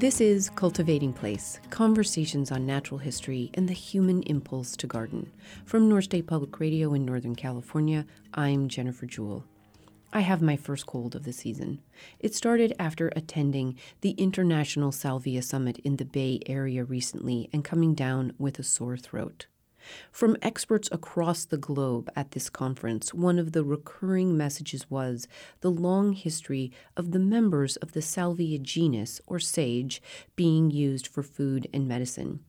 This is Cultivating Place Conversations on Natural History and the Human Impulse to Garden. From North State Public Radio in Northern California, I'm Jennifer Jewell. I have my first cold of the season. It started after attending the International Salvia Summit in the Bay Area recently and coming down with a sore throat. From experts across the globe at this conference, one of the recurring messages was the long history of the members of the Salvia genus, or sage, being used for food and medicine.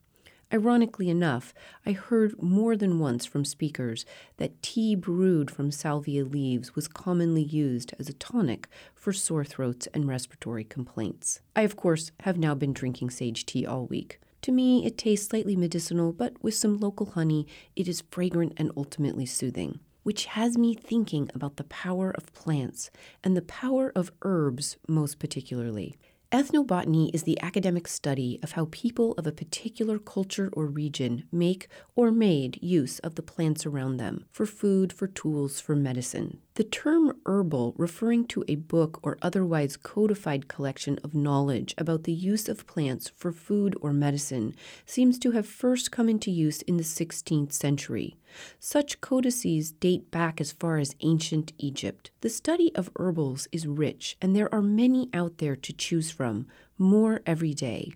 Ironically enough, I heard more than once from speakers that tea brewed from salvia leaves was commonly used as a tonic for sore throats and respiratory complaints. I, of course, have now been drinking sage tea all week. To me, it tastes slightly medicinal, but with some local honey, it is fragrant and ultimately soothing. Which has me thinking about the power of plants and the power of herbs most particularly. Ethnobotany is the academic study of how people of a particular culture or region make or made use of the plants around them for food, for tools, for medicine. The term herbal, referring to a book or otherwise codified collection of knowledge about the use of plants for food or medicine, seems to have first come into use in the 16th century. Such codices date back as far as ancient Egypt. The study of herbals is rich, and there are many out there to choose from, more every day.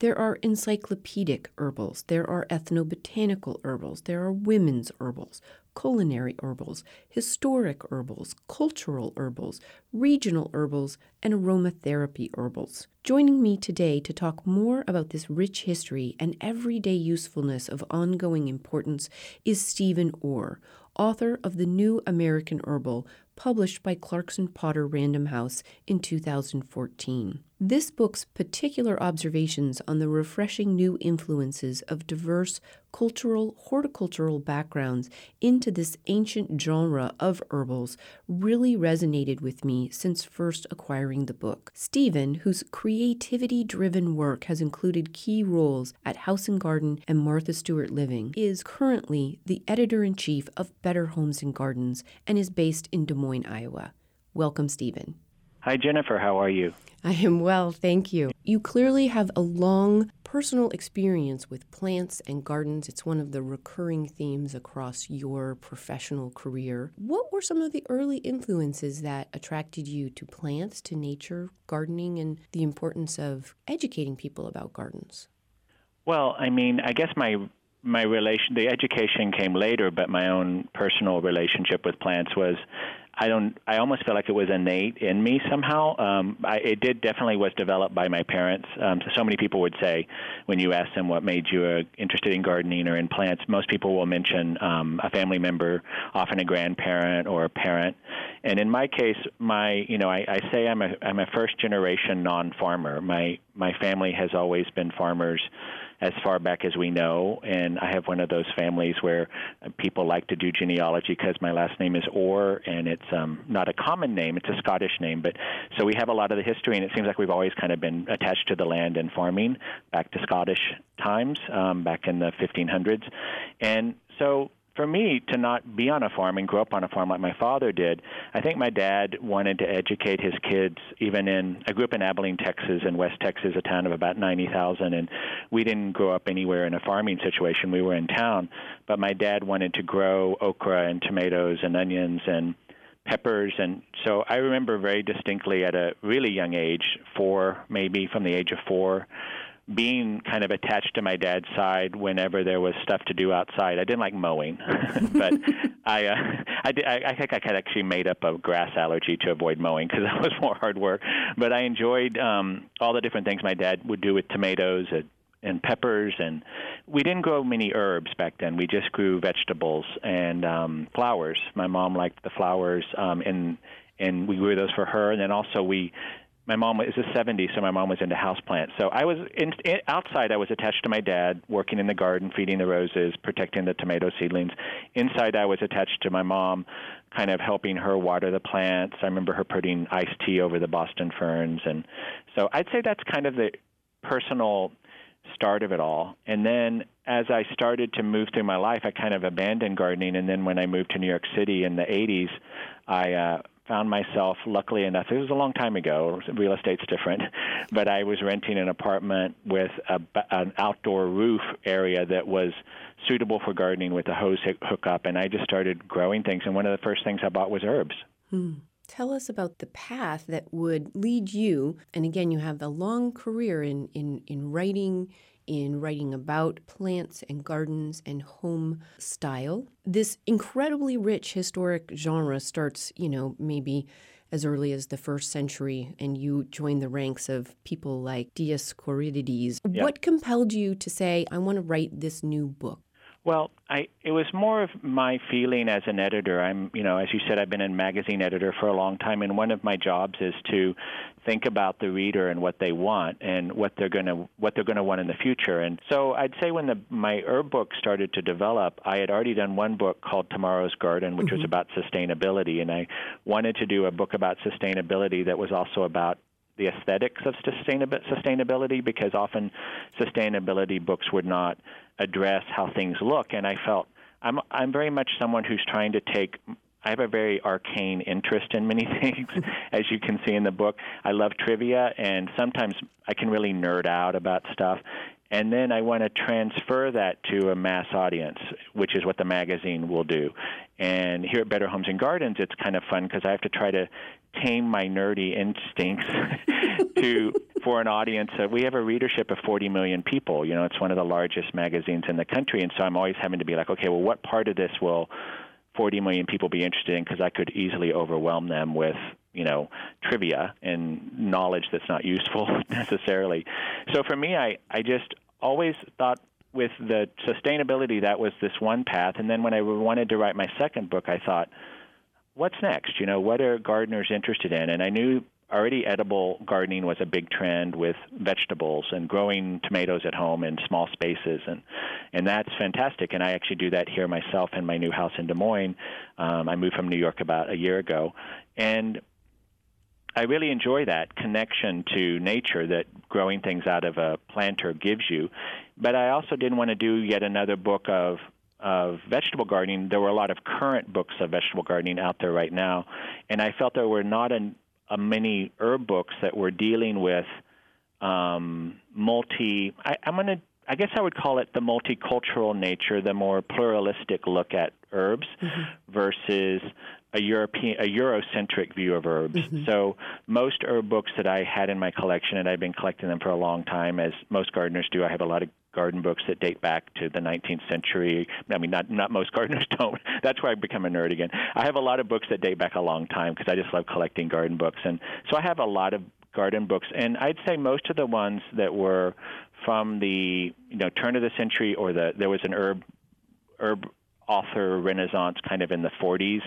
There are encyclopedic herbals, there are ethnobotanical herbals, there are women's herbals, culinary herbals, historic herbals, cultural herbals, regional herbals, and aromatherapy herbals. Joining me today to talk more about this rich history and everyday usefulness of ongoing importance is Stephen Orr, author of The New American Herbal, published by Clarkson Potter Random House in 2014. This book's particular observations on the refreshing new influences of diverse cultural, horticultural backgrounds into this ancient genre of herbals really resonated with me since first acquiring the book. Stephen, whose creativity driven work has included key roles at House and Garden and Martha Stewart Living, is currently the editor in chief of Better Homes and Gardens and is based in Des Moines, Iowa. Welcome, Stephen. Hi, Jennifer. How are you? I am well, thank you. You clearly have a long personal experience with plants and gardens. It's one of the recurring themes across your professional career. What were some of the early influences that attracted you to plants, to nature, gardening, and the importance of educating people about gardens? Well, I mean, I guess my my relation the education came later but my own personal relationship with plants was I don't. I almost feel like it was innate in me somehow. Um, I, it did definitely was developed by my parents. Um, so, so many people would say when you ask them what made you uh, interested in gardening or in plants, most people will mention um, a family member, often a grandparent or a parent. And in my case, my you know I, I say I'm a I'm a first generation non farmer. My my family has always been farmers as far back as we know. And I have one of those families where people like to do genealogy because my last name is Orr, and it's um, not a common name; it's a Scottish name. But so we have a lot of the history, and it seems like we've always kind of been attached to the land and farming back to Scottish times, um, back in the 1500s. And so for me to not be on a farm and grow up on a farm like my father did, I think my dad wanted to educate his kids. Even in, I grew up in Abilene, Texas, in West Texas, a town of about 90,000, and we didn't grow up anywhere in a farming situation. We were in town, but my dad wanted to grow okra and tomatoes and onions and peppers and so I remember very distinctly at a really young age, four maybe from the age of four, being kind of attached to my dad's side whenever there was stuff to do outside. I didn't like mowing, but I, uh, I, did, I, I think I had actually made up a grass allergy to avoid mowing because that was more hard work. But I enjoyed um, all the different things my dad would do with tomatoes and, and peppers, and we didn't grow many herbs back then. We just grew vegetables and um, flowers. My mom liked the flowers, um, and and we grew those for her. And then also we my mom is a 70, so my mom was into houseplants. So I was in, in, outside. I was attached to my dad, working in the garden, feeding the roses, protecting the tomato seedlings. Inside, I was attached to my mom, kind of helping her water the plants. I remember her putting iced tea over the Boston ferns, and so I'd say that's kind of the personal start of it all. And then as I started to move through my life, I kind of abandoned gardening. And then when I moved to New York City in the 80s, I uh, found myself, luckily enough, it was a long time ago. Real estate's different, but I was renting an apartment with a, an outdoor roof area that was suitable for gardening with a hose hookup, and I just started growing things. And one of the first things I bought was herbs. Hmm. Tell us about the path that would lead you. And again, you have a long career in, in, in writing, in writing about plants and gardens and home style. This incredibly rich historic genre starts, you know, maybe as early as the first century, and you join the ranks of people like Dioscorides. Yep. What compelled you to say, I want to write this new book? Well, I it was more of my feeling as an editor. I'm, you know, as you said, I've been a magazine editor for a long time, and one of my jobs is to think about the reader and what they want and what they're going to what they're going to want in the future. And so I'd say when the my herb book started to develop, I had already done one book called Tomorrow's Garden, which mm-hmm. was about sustainability, and I wanted to do a book about sustainability that was also about the aesthetics of sustainability because often sustainability books would not address how things look and I felt I'm I'm very much someone who's trying to take I have a very arcane interest in many things, as you can see in the book. I love trivia, and sometimes I can really nerd out about stuff. And then I want to transfer that to a mass audience, which is what the magazine will do. And here at Better Homes and Gardens, it's kind of fun because I have to try to tame my nerdy instincts to for an audience. Uh, we have a readership of 40 million people. You know, it's one of the largest magazines in the country, and so I'm always having to be like, okay, well, what part of this will 40 million people be interested in? Because I could easily overwhelm them with you know trivia and knowledge that's not useful necessarily. So for me, I I just always thought with the sustainability that was this one path, and then when I wanted to write my second book, I thought what's next? You know, what are gardeners interested in? And I knew already edible gardening was a big trend with vegetables and growing tomatoes at home in small spaces and and that's fantastic and I actually do that here myself in my new house in Des Moines um, I moved from New York about a year ago and I really enjoy that connection to nature that growing things out of a planter gives you but I also didn't want to do yet another book of of vegetable gardening, there were a lot of current books of vegetable gardening out there right now, and I felt there were not a, a many herb books that were dealing with um, multi. I, I'm going to. I guess I would call it the multicultural nature, the more pluralistic look at herbs mm-hmm. versus a European, a Eurocentric view of herbs. Mm-hmm. So most herb books that I had in my collection, and I've been collecting them for a long time, as most gardeners do. I have a lot of garden books that date back to the 19th century. I mean, not not most gardeners don't. That's why I become a nerd again. I have a lot of books that date back a long time because I just love collecting garden books, and so I have a lot of garden books. And I'd say most of the ones that were from the you know turn of the century or the there was an herb herb author renaissance kind of in the 40s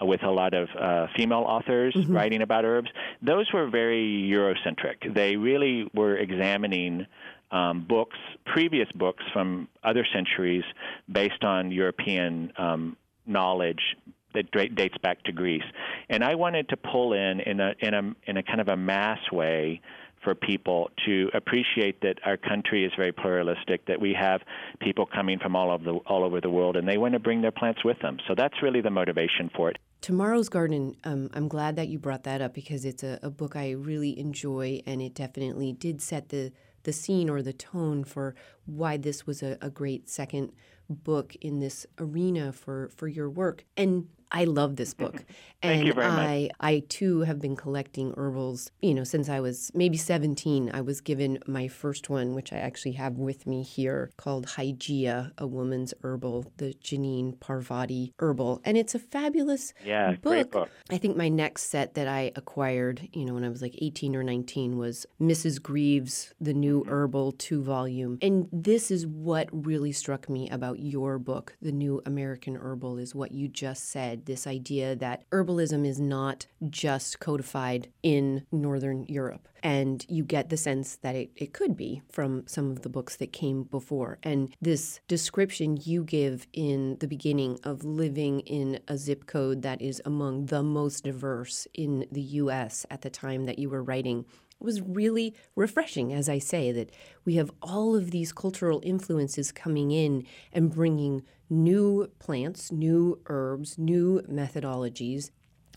uh, with a lot of uh, female authors mm-hmm. writing about herbs. Those were very Eurocentric. They really were examining um, books, previous books from other centuries, based on European um, knowledge that dates back to Greece. And I wanted to pull in in a in a in a kind of a mass way for people to appreciate that our country is very pluralistic, that we have people coming from all over the all over the world, and they want to bring their plants with them. So that's really the motivation for it. Tomorrow's Garden, um, I'm glad that you brought that up because it's a, a book I really enjoy, and it definitely did set the the scene or the tone for why this was a, a great second book in this arena for for your work. And I love this book. Thank and you very I, much. I too have been collecting herbals, you know, since I was maybe 17. I was given my first one, which I actually have with me here, called Hygieia, a woman's herbal, the Jeannine Parvati herbal. And it's a fabulous yeah, book. Great book. I think my next set that I acquired, you know, when I was like 18 or 19 was Mrs. Grieve's, the new mm-hmm. herbal two volume. And this is what really struck me about your book, The New American Herbal, is what you just said this idea that herbalism is not just codified in Northern Europe. And you get the sense that it, it could be from some of the books that came before. And this description you give in the beginning of living in a zip code that is among the most diverse in the US at the time that you were writing was really refreshing, as I say, that we have all of these cultural influences coming in and bringing new plants, new herbs, new methodologies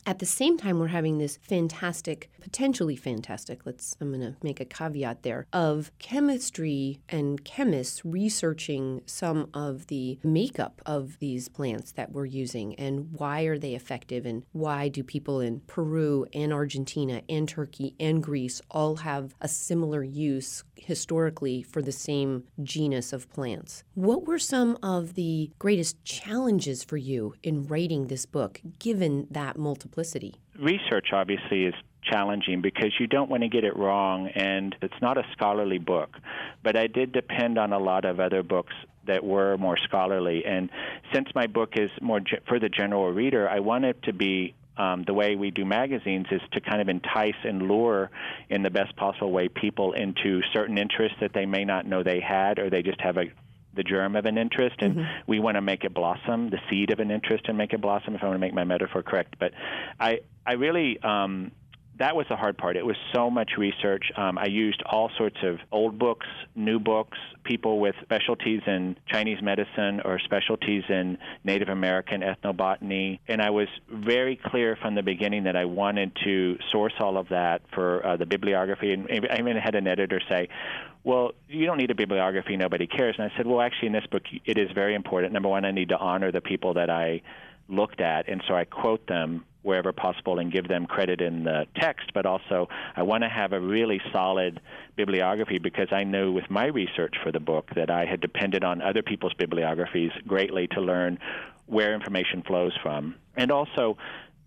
At the same time, we're having this fantastic, potentially fantastic, let's, I'm going to make a caveat there, of chemistry and chemists researching some of the makeup of these plants that we're using and why are they effective and why do people in Peru and Argentina and Turkey and Greece all have a similar use historically for the same genus of plants. What were some of the greatest challenges for you in writing this book, given that multiplicity? Research obviously is challenging because you don't want to get it wrong, and it's not a scholarly book. But I did depend on a lot of other books that were more scholarly. And since my book is more for the general reader, I want it to be um, the way we do magazines is to kind of entice and lure in the best possible way people into certain interests that they may not know they had or they just have a the germ of an interest and mm-hmm. we want to make it blossom the seed of an interest and make it blossom if i want to make my metaphor correct but i i really um that was the hard part. It was so much research. Um, I used all sorts of old books, new books, people with specialties in Chinese medicine or specialties in Native American ethnobotany. And I was very clear from the beginning that I wanted to source all of that for uh, the bibliography. And I even had an editor say, well, you don't need a bibliography, nobody cares. And I said, well, actually, in this book, it is very important. Number one, I need to honor the people that I looked at, and so I quote them wherever possible and give them credit in the text, but also I want to have a really solid bibliography because I know with my research for the book that I had depended on other people's bibliographies greatly to learn where information flows from. And also,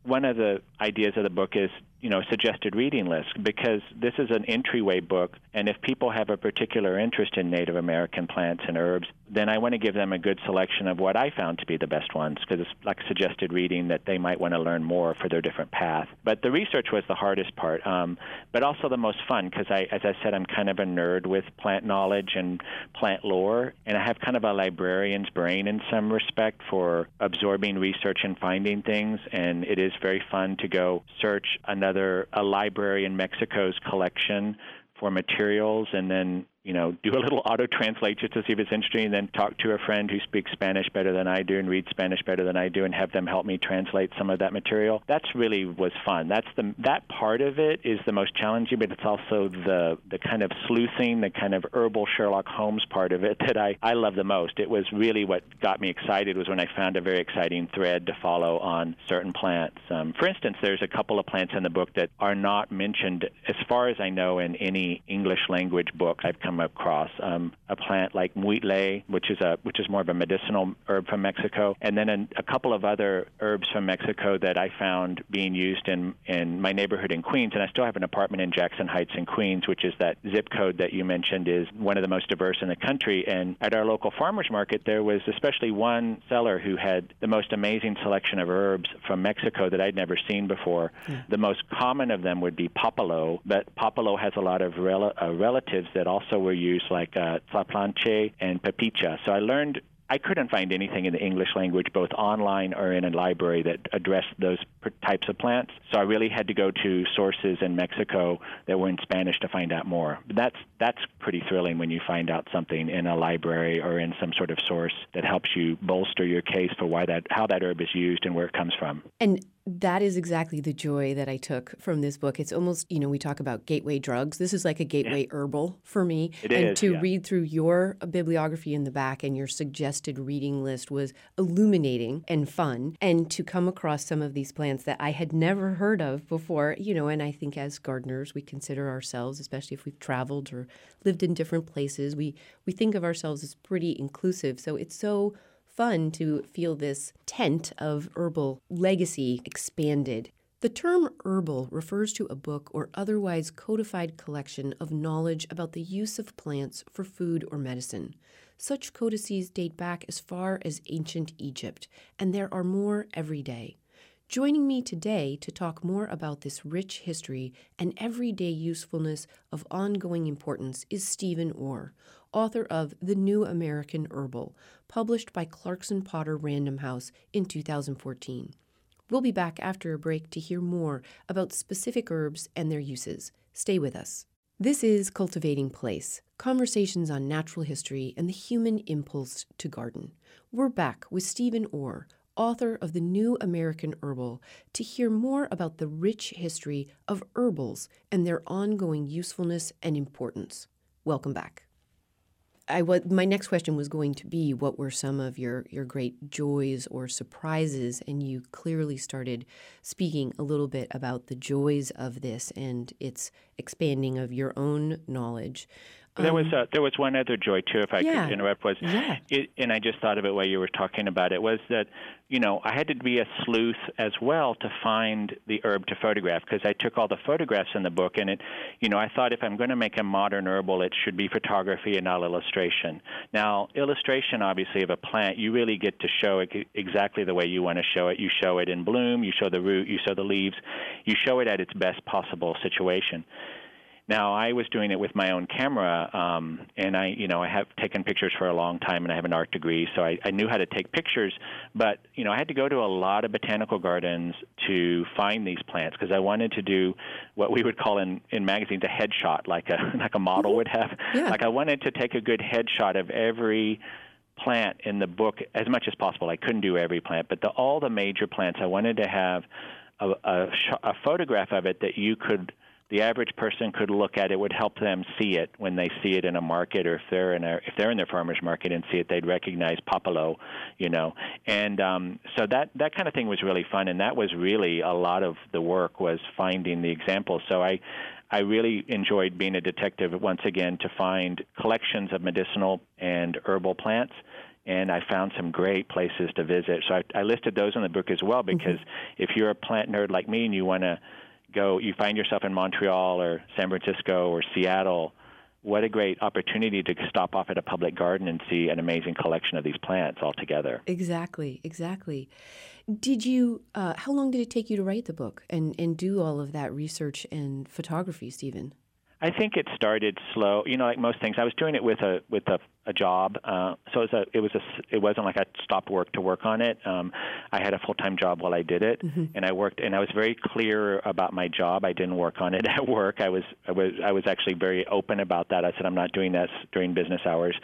one of the ideas of the book is you know suggested reading list because this is an entryway book and if people have a particular interest in native american plants and herbs then i want to give them a good selection of what i found to be the best ones because it's like suggested reading that they might want to learn more for their different path. But the research was the hardest part um, but also the most fun because i as i said i'm kind of a nerd with plant knowledge and plant lore and i have kind of a librarian's brain in some respect for absorbing research and finding things and it is very fun to go search another together a library in Mexico's collection for materials and then you know, do a little auto translate just to see if it's interesting, and then talk to a friend who speaks Spanish better than I do and reads Spanish better than I do, and have them help me translate some of that material. That's really was fun. That's the that part of it is the most challenging, but it's also the the kind of sleuthing, the kind of herbal Sherlock Holmes part of it that I I love the most. It was really what got me excited was when I found a very exciting thread to follow on certain plants. Um, for instance, there's a couple of plants in the book that are not mentioned, as far as I know, in any English language book I've come come across um, a plant like muitle, which is a which is more of a medicinal herb from Mexico, and then an, a couple of other herbs from Mexico that I found being used in in my neighborhood in Queens, and I still have an apartment in Jackson Heights in Queens, which is that zip code that you mentioned is one of the most diverse in the country. And at our local farmers market, there was especially one seller who had the most amazing selection of herbs from Mexico that I'd never seen before. Yeah. The most common of them would be papalo, but papalo has a lot of rel- uh, relatives that also were used, like uh, tlaplanche and pepicha. So I learned I couldn't find anything in the English language, both online or in a library, that addressed those types of plants. So I really had to go to sources in Mexico that were in Spanish to find out more. That's that's pretty thrilling when you find out something in a library or in some sort of source that helps you bolster your case for why that how that herb is used and where it comes from. And that is exactly the joy that I took from this book. It's almost, you know, we talk about gateway drugs. This is like a gateway yeah. herbal for me. It and is, to yeah. read through your bibliography in the back and your suggested reading list was illuminating and fun. And to come across some of these plants that I had never heard of before, you know, and I think as gardeners, we consider ourselves, especially if we've traveled or lived in different places, we, we think of ourselves as pretty inclusive. So it's so fun to feel this tent of herbal legacy expanded. The term herbal refers to a book or otherwise codified collection of knowledge about the use of plants for food or medicine. Such codices date back as far as ancient Egypt, and there are more every day. Joining me today to talk more about this rich history and everyday usefulness of ongoing importance is Stephen Orr, author of The New American Herbal, published by Clarkson Potter Random House in 2014. We'll be back after a break to hear more about specific herbs and their uses. Stay with us. This is Cultivating Place conversations on natural history and the human impulse to garden. We're back with Stephen Orr, author of The New American Herbal, to hear more about the rich history of herbals and their ongoing usefulness and importance. Welcome back. I what my next question was going to be what were some of your your great joys or surprises? And you clearly started speaking a little bit about the joys of this and its expanding of your own knowledge there was uh, there was one other joy too, if I yeah. could interrupt. Was yeah. it, and I just thought of it while you were talking about it. Was that you know I had to be a sleuth as well to find the herb to photograph because I took all the photographs in the book and it, you know, I thought if I'm going to make a modern herbal, it should be photography and not illustration. Now, illustration obviously of a plant, you really get to show it exactly the way you want to show it. You show it in bloom, you show the root, you show the leaves, you show it at its best possible situation. Now I was doing it with my own camera, um, and I, you know, I have taken pictures for a long time, and I have an art degree, so I, I knew how to take pictures. But you know, I had to go to a lot of botanical gardens to find these plants because I wanted to do what we would call in in magazines a headshot, like a like a model would have. Yeah. Like I wanted to take a good headshot of every plant in the book as much as possible. I couldn't do every plant, but the, all the major plants, I wanted to have a, a, a photograph of it that you could the average person could look at it would help them see it when they see it in a market or if they're in a if they're in their farmers market and see it they'd recognize papalo you know and um so that that kind of thing was really fun and that was really a lot of the work was finding the examples so i I really enjoyed being a detective once again to find collections of medicinal and herbal plants and I found some great places to visit. So I, I listed those in the book as well because mm-hmm. if you're a plant nerd like me and you want to go, you find yourself in Montreal or San Francisco or Seattle, what a great opportunity to stop off at a public garden and see an amazing collection of these plants all together. Exactly, exactly. Did you, uh, how long did it take you to write the book and, and do all of that research and photography, Stephen? I think it started slow. You know, like most things, I was doing it with a with a, a job, uh, so it was a it was a it wasn't like I stopped work to work on it. Um, I had a full time job while I did it, mm-hmm. and I worked and I was very clear about my job. I didn't work on it at work. I was I was I was actually very open about that. I said I'm not doing this during business hours,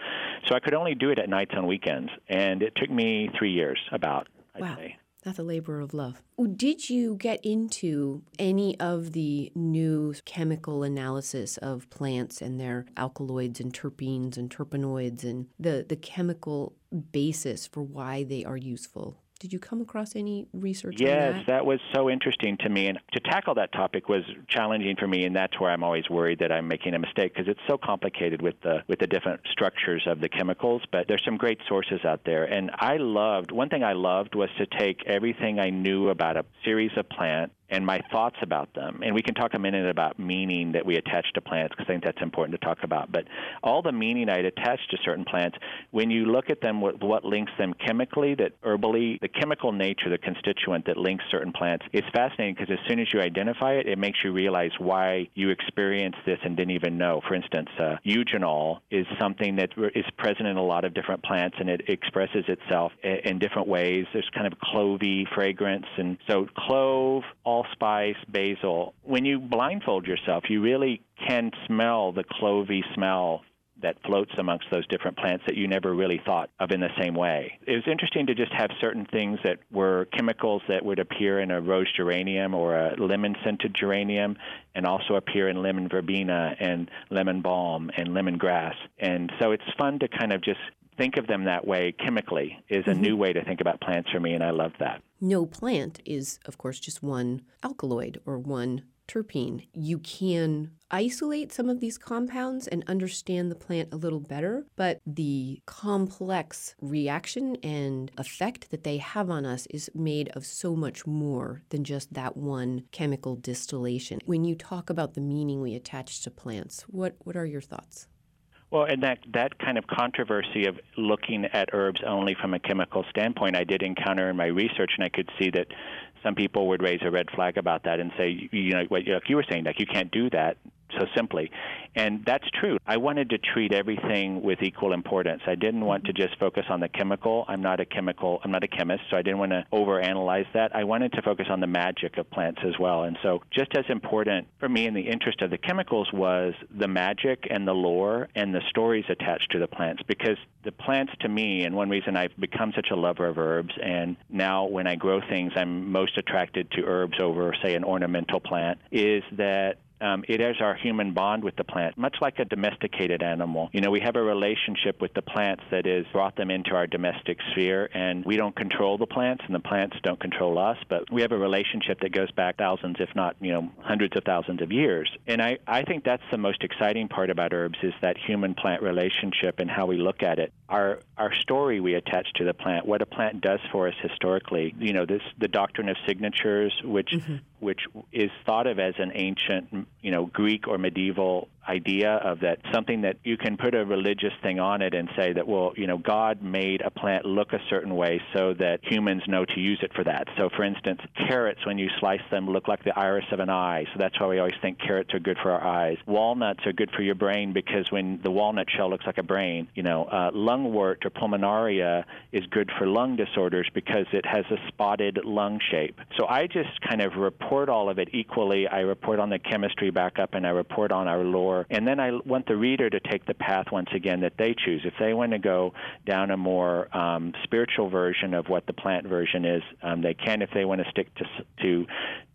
so I could only do it at nights on weekends, and it took me three years about. I'd wow. Say. That's a labor of love. Did you get into any of the new chemical analysis of plants and their alkaloids and terpenes and terpenoids and the, the chemical basis for why they are useful? Did you come across any research yes, that? that was so interesting to me. And to tackle that topic was challenging for me, and that's where I'm always worried that I'm making a mistake because it's so complicated with the with the different structures of the chemicals. But there's some great sources out there, and I loved one thing I loved was to take everything I knew about a series of plant and my thoughts about them. And we can talk a minute about meaning that we attach to plants because I think that's important to talk about. But all the meaning I'd attach to certain plants, when you look at them, what, what links them chemically, that herbally, the chemical nature, the constituent that links certain plants, is fascinating because as soon as you identify it, it makes you realize why you experienced this and didn't even know. For instance, uh, eugenol is something that is present in a lot of different plants and it expresses itself in different ways. There's kind of clovey fragrance, and so clove, all allspice, basil. When you blindfold yourself, you really can smell the clovey smell that floats amongst those different plants that you never really thought of in the same way. It was interesting to just have certain things that were chemicals that would appear in a rose geranium or a lemon scented geranium and also appear in lemon verbena and lemon balm and lemongrass. And so it's fun to kind of just think of them that way chemically is a mm-hmm. new way to think about plants for me and I love that no plant is, of course, just one alkaloid or one terpene. You can isolate some of these compounds and understand the plant a little better, but the complex reaction and effect that they have on us is made of so much more than just that one chemical distillation. When you talk about the meaning we attach to plants, what, what are your thoughts? Well, and that that kind of controversy of looking at herbs only from a chemical standpoint, I did encounter in my research, and I could see that some people would raise a red flag about that and say, you know, what you were saying, like you can't do that so simply. And that's true. I wanted to treat everything with equal importance. I didn't want to mm-hmm. just focus on the chemical. I'm not a chemical, I'm not a chemist, so I didn't want to overanalyze that. I wanted to focus on the magic of plants as well. And so just as important for me in the interest of the chemicals was the magic and the lore and the stories attached to the plants because the plants to me and one reason I've become such a lover of herbs and now when I grow things I'm most attracted to herbs over say an ornamental plant is that um, it is our human bond with the plant, much like a domesticated animal. You know, we have a relationship with the plants that is brought them into our domestic sphere, and we don't control the plants, and the plants don't control us, but we have a relationship that goes back thousands, if not, you know, hundreds of thousands of years. And I, I think that's the most exciting part about herbs is that human-plant relationship and how we look at it. Our our story we attach to the plant, what a plant does for us historically. You know, this the doctrine of signatures, which mm-hmm. Which is thought of as an ancient you know Greek or medieval idea of that something that you can put a religious thing on it and say that well you know God made a plant look a certain way so that humans know to use it for that. So for instance, carrots when you slice them look like the iris of an eye. So that's why we always think carrots are good for our eyes. Walnuts are good for your brain because when the walnut shell looks like a brain, you know, uh, lungwort or pulmonaria is good for lung disorders because it has a spotted lung shape. So I just kind of report all of it equally. I report on the chemistry backup and I report on our lore. And then I want the reader to take the path once again that they choose. If they want to go down a more um, spiritual version of what the plant version is, um, they can. If they want to stick to to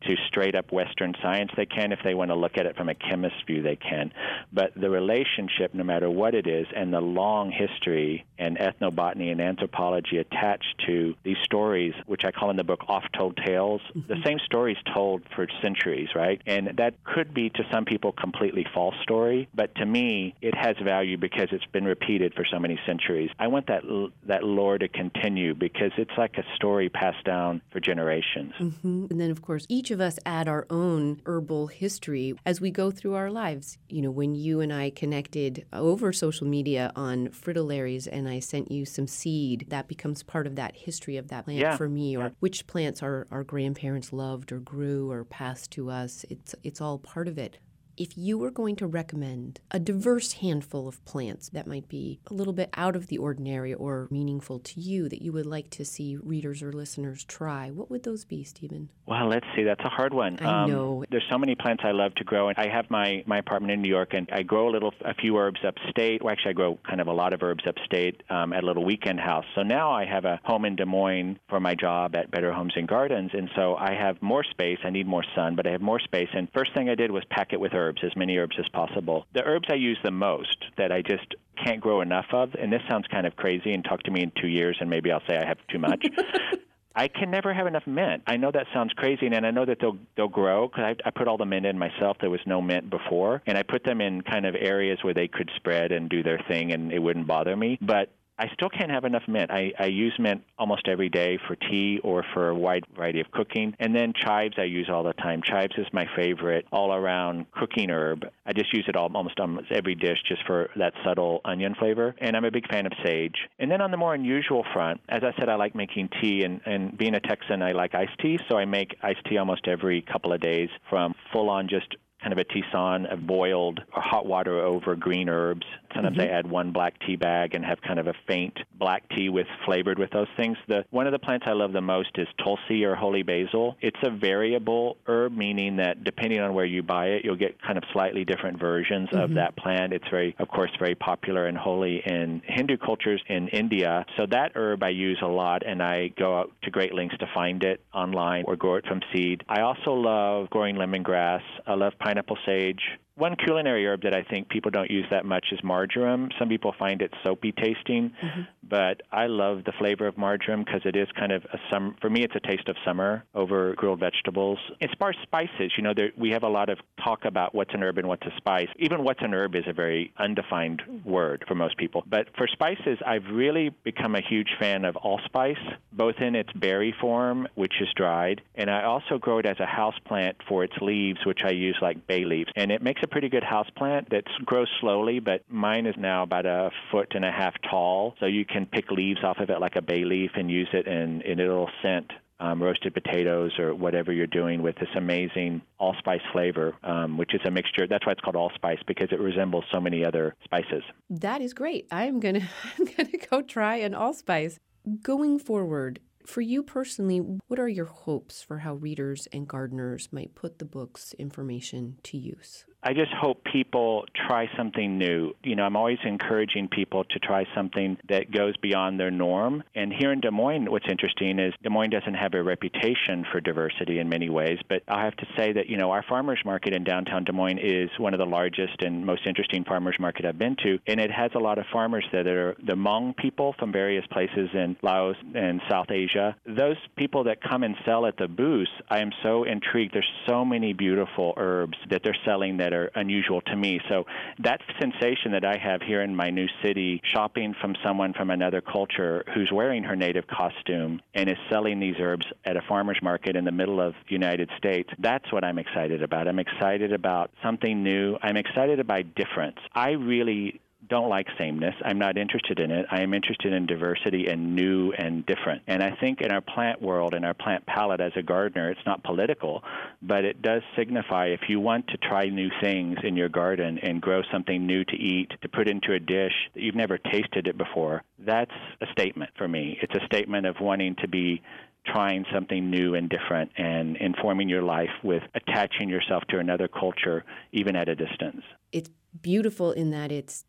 to straight up Western science, they can. If they want to look at it from a chemist view, they can. But the relationship, no matter what it is, and the long history and ethnobotany and anthropology attached to these stories, which I call in the book oft told tales, mm-hmm. the same stories told for centuries, right? And that could be to some people completely false story, but to me, it has value because it's been repeated for so many centuries. I want that that lore to continue because it's like a story passed down for generations. Mm-hmm. And then, of course, each of us add our own herbal history as we go through our lives. You know, when you and I connected over social media on fritillaries and I sent you some seed, that becomes part of that history of that plant yeah. for me, or yeah. which plants our, our grandparents loved or grew or passed to us. It's, it's all part of it if you were going to recommend a diverse handful of plants that might be a little bit out of the ordinary or meaningful to you that you would like to see readers or listeners try, what would those be, Stephen? Well, let's see. That's a hard one. I um, know. There's so many plants I love to grow, and I have my, my apartment in New York, and I grow a little, a few herbs upstate. Well, actually, I grow kind of a lot of herbs upstate um, at a little weekend house. So now I have a home in Des Moines for my job at Better Homes and Gardens, and so I have more space. I need more sun, but I have more space. And first thing I did was pack it with herbs, as many herbs as possible. The herbs I use the most that I just can't grow enough of, and this sounds kind of crazy, and talk to me in two years, and maybe I'll say I have too much. I can never have enough mint. I know that sounds crazy, and I know that they'll they'll grow because I, I put all the mint in myself. There was no mint before, and I put them in kind of areas where they could spread and do their thing, and it wouldn't bother me. But I still can't have enough mint. I, I use mint almost every day for tea or for a wide variety of cooking. And then chives I use all the time. Chives is my favorite all around cooking herb. I just use it all, almost almost every dish just for that subtle onion flavor. And I'm a big fan of sage. And then on the more unusual front, as I said, I like making tea. And, and being a Texan, I like iced tea. So I make iced tea almost every couple of days from full on just kind of a tisane of boiled or hot water over green herbs. Sometimes mm-hmm. I add one black tea bag and have kind of a faint black tea with flavored with those things. The one of the plants I love the most is tulsi or holy basil. It's a variable herb, meaning that depending on where you buy it, you'll get kind of slightly different versions mm-hmm. of that plant. It's very, of course, very popular and holy in Hindu cultures in India. So that herb I use a lot, and I go out to great lengths to find it online or grow it from seed. I also love growing lemongrass. I love pineapple sage. One culinary herb that I think people don't use that much is marjoram. Some people find it soapy tasting, mm-hmm. but I love the flavor of marjoram because it is kind of a summer. For me, it's a taste of summer over grilled vegetables. As far as spices, you know, there, we have a lot of talk about what's an herb and what's a spice. Even what's an herb is a very undefined word for most people. But for spices, I've really become a huge fan of allspice, both in its berry form, which is dried, and I also grow it as a house plant for its leaves, which I use like bay leaves, and it makes a pretty good house plant that grows slowly, but mine is now about a foot and a half tall, so you can pick leaves off of it like a bay leaf and use it, and, and it'll scent um, roasted potatoes or whatever you're doing with this amazing allspice flavor, um, which is a mixture. That's why it's called allspice because it resembles so many other spices. That is great. I'm gonna I'm gonna go try an allspice. Going forward, for you personally, what are your hopes for how readers and gardeners might put the book's information to use? I just hope people try something new. You know, I'm always encouraging people to try something that goes beyond their norm. And here in Des Moines, what's interesting is Des Moines doesn't have a reputation for diversity in many ways, but I have to say that, you know, our farmers market in downtown Des Moines is one of the largest and most interesting farmers market I've been to, and it has a lot of farmers that are the Hmong people from various places in Laos and South Asia. Those people that come and sell at the booths, I am so intrigued. There's so many beautiful herbs that they're selling that unusual to me. So that sensation that I have here in my new city, shopping from someone from another culture who's wearing her native costume and is selling these herbs at a farmer's market in the middle of United States, that's what I'm excited about. I'm excited about something new. I'm excited about difference. I really don't like sameness. I'm not interested in it. I am interested in diversity and new and different. And I think in our plant world, in our plant palette as a gardener, it's not political, but it does signify if you want to try new things in your garden and grow something new to eat, to put into a dish that you've never tasted it before, that's a statement for me. It's a statement of wanting to be trying something new and different and informing your life with attaching yourself to another culture even at a distance. It's beautiful in that it's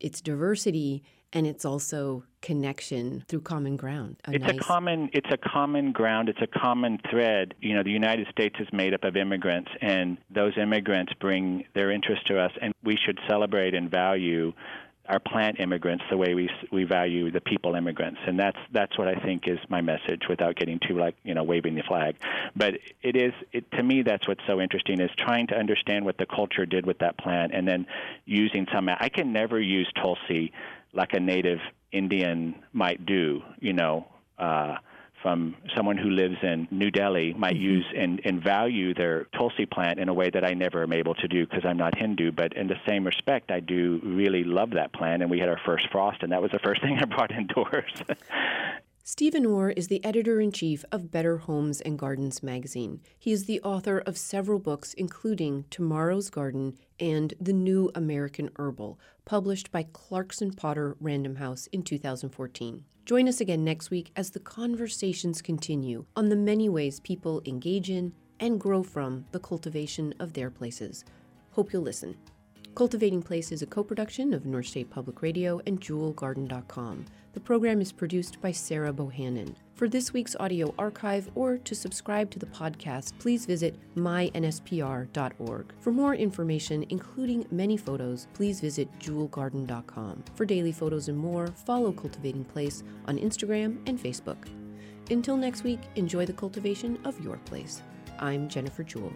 it's diversity and it's also connection through common ground. A it's nice... a common it's a common ground, it's a common thread. You know, the United States is made up of immigrants and those immigrants bring their interest to us and we should celebrate and value our plant immigrants the way we we value the people immigrants. And that's that's what I think is my message without getting too like you know waving the flag. But it is it, to me that's what's so interesting is trying to understand what the culture did with that plant and then using some I can never use tulsi like a native Indian might do you know uh from someone who lives in New Delhi might mm-hmm. use and, and value their Tulsi plant in a way that I never am able to do because I'm not Hindu. But in the same respect, I do really love that plant. And we had our first frost, and that was the first thing I brought indoors. Stephen Orr is the editor in chief of Better Homes and Gardens magazine. He is the author of several books, including Tomorrow's Garden and The New American Herbal, published by Clarkson Potter Random House in 2014. Join us again next week as the conversations continue on the many ways people engage in and grow from the cultivation of their places. Hope you'll listen. Cultivating Place is a co production of North State Public Radio and JewelGarden.com. The program is produced by Sarah Bohannon. For this week's audio archive or to subscribe to the podcast, please visit mynspr.org. For more information, including many photos, please visit jewelgarden.com. For daily photos and more, follow Cultivating Place on Instagram and Facebook. Until next week, enjoy the cultivation of your place. I'm Jennifer Jewell.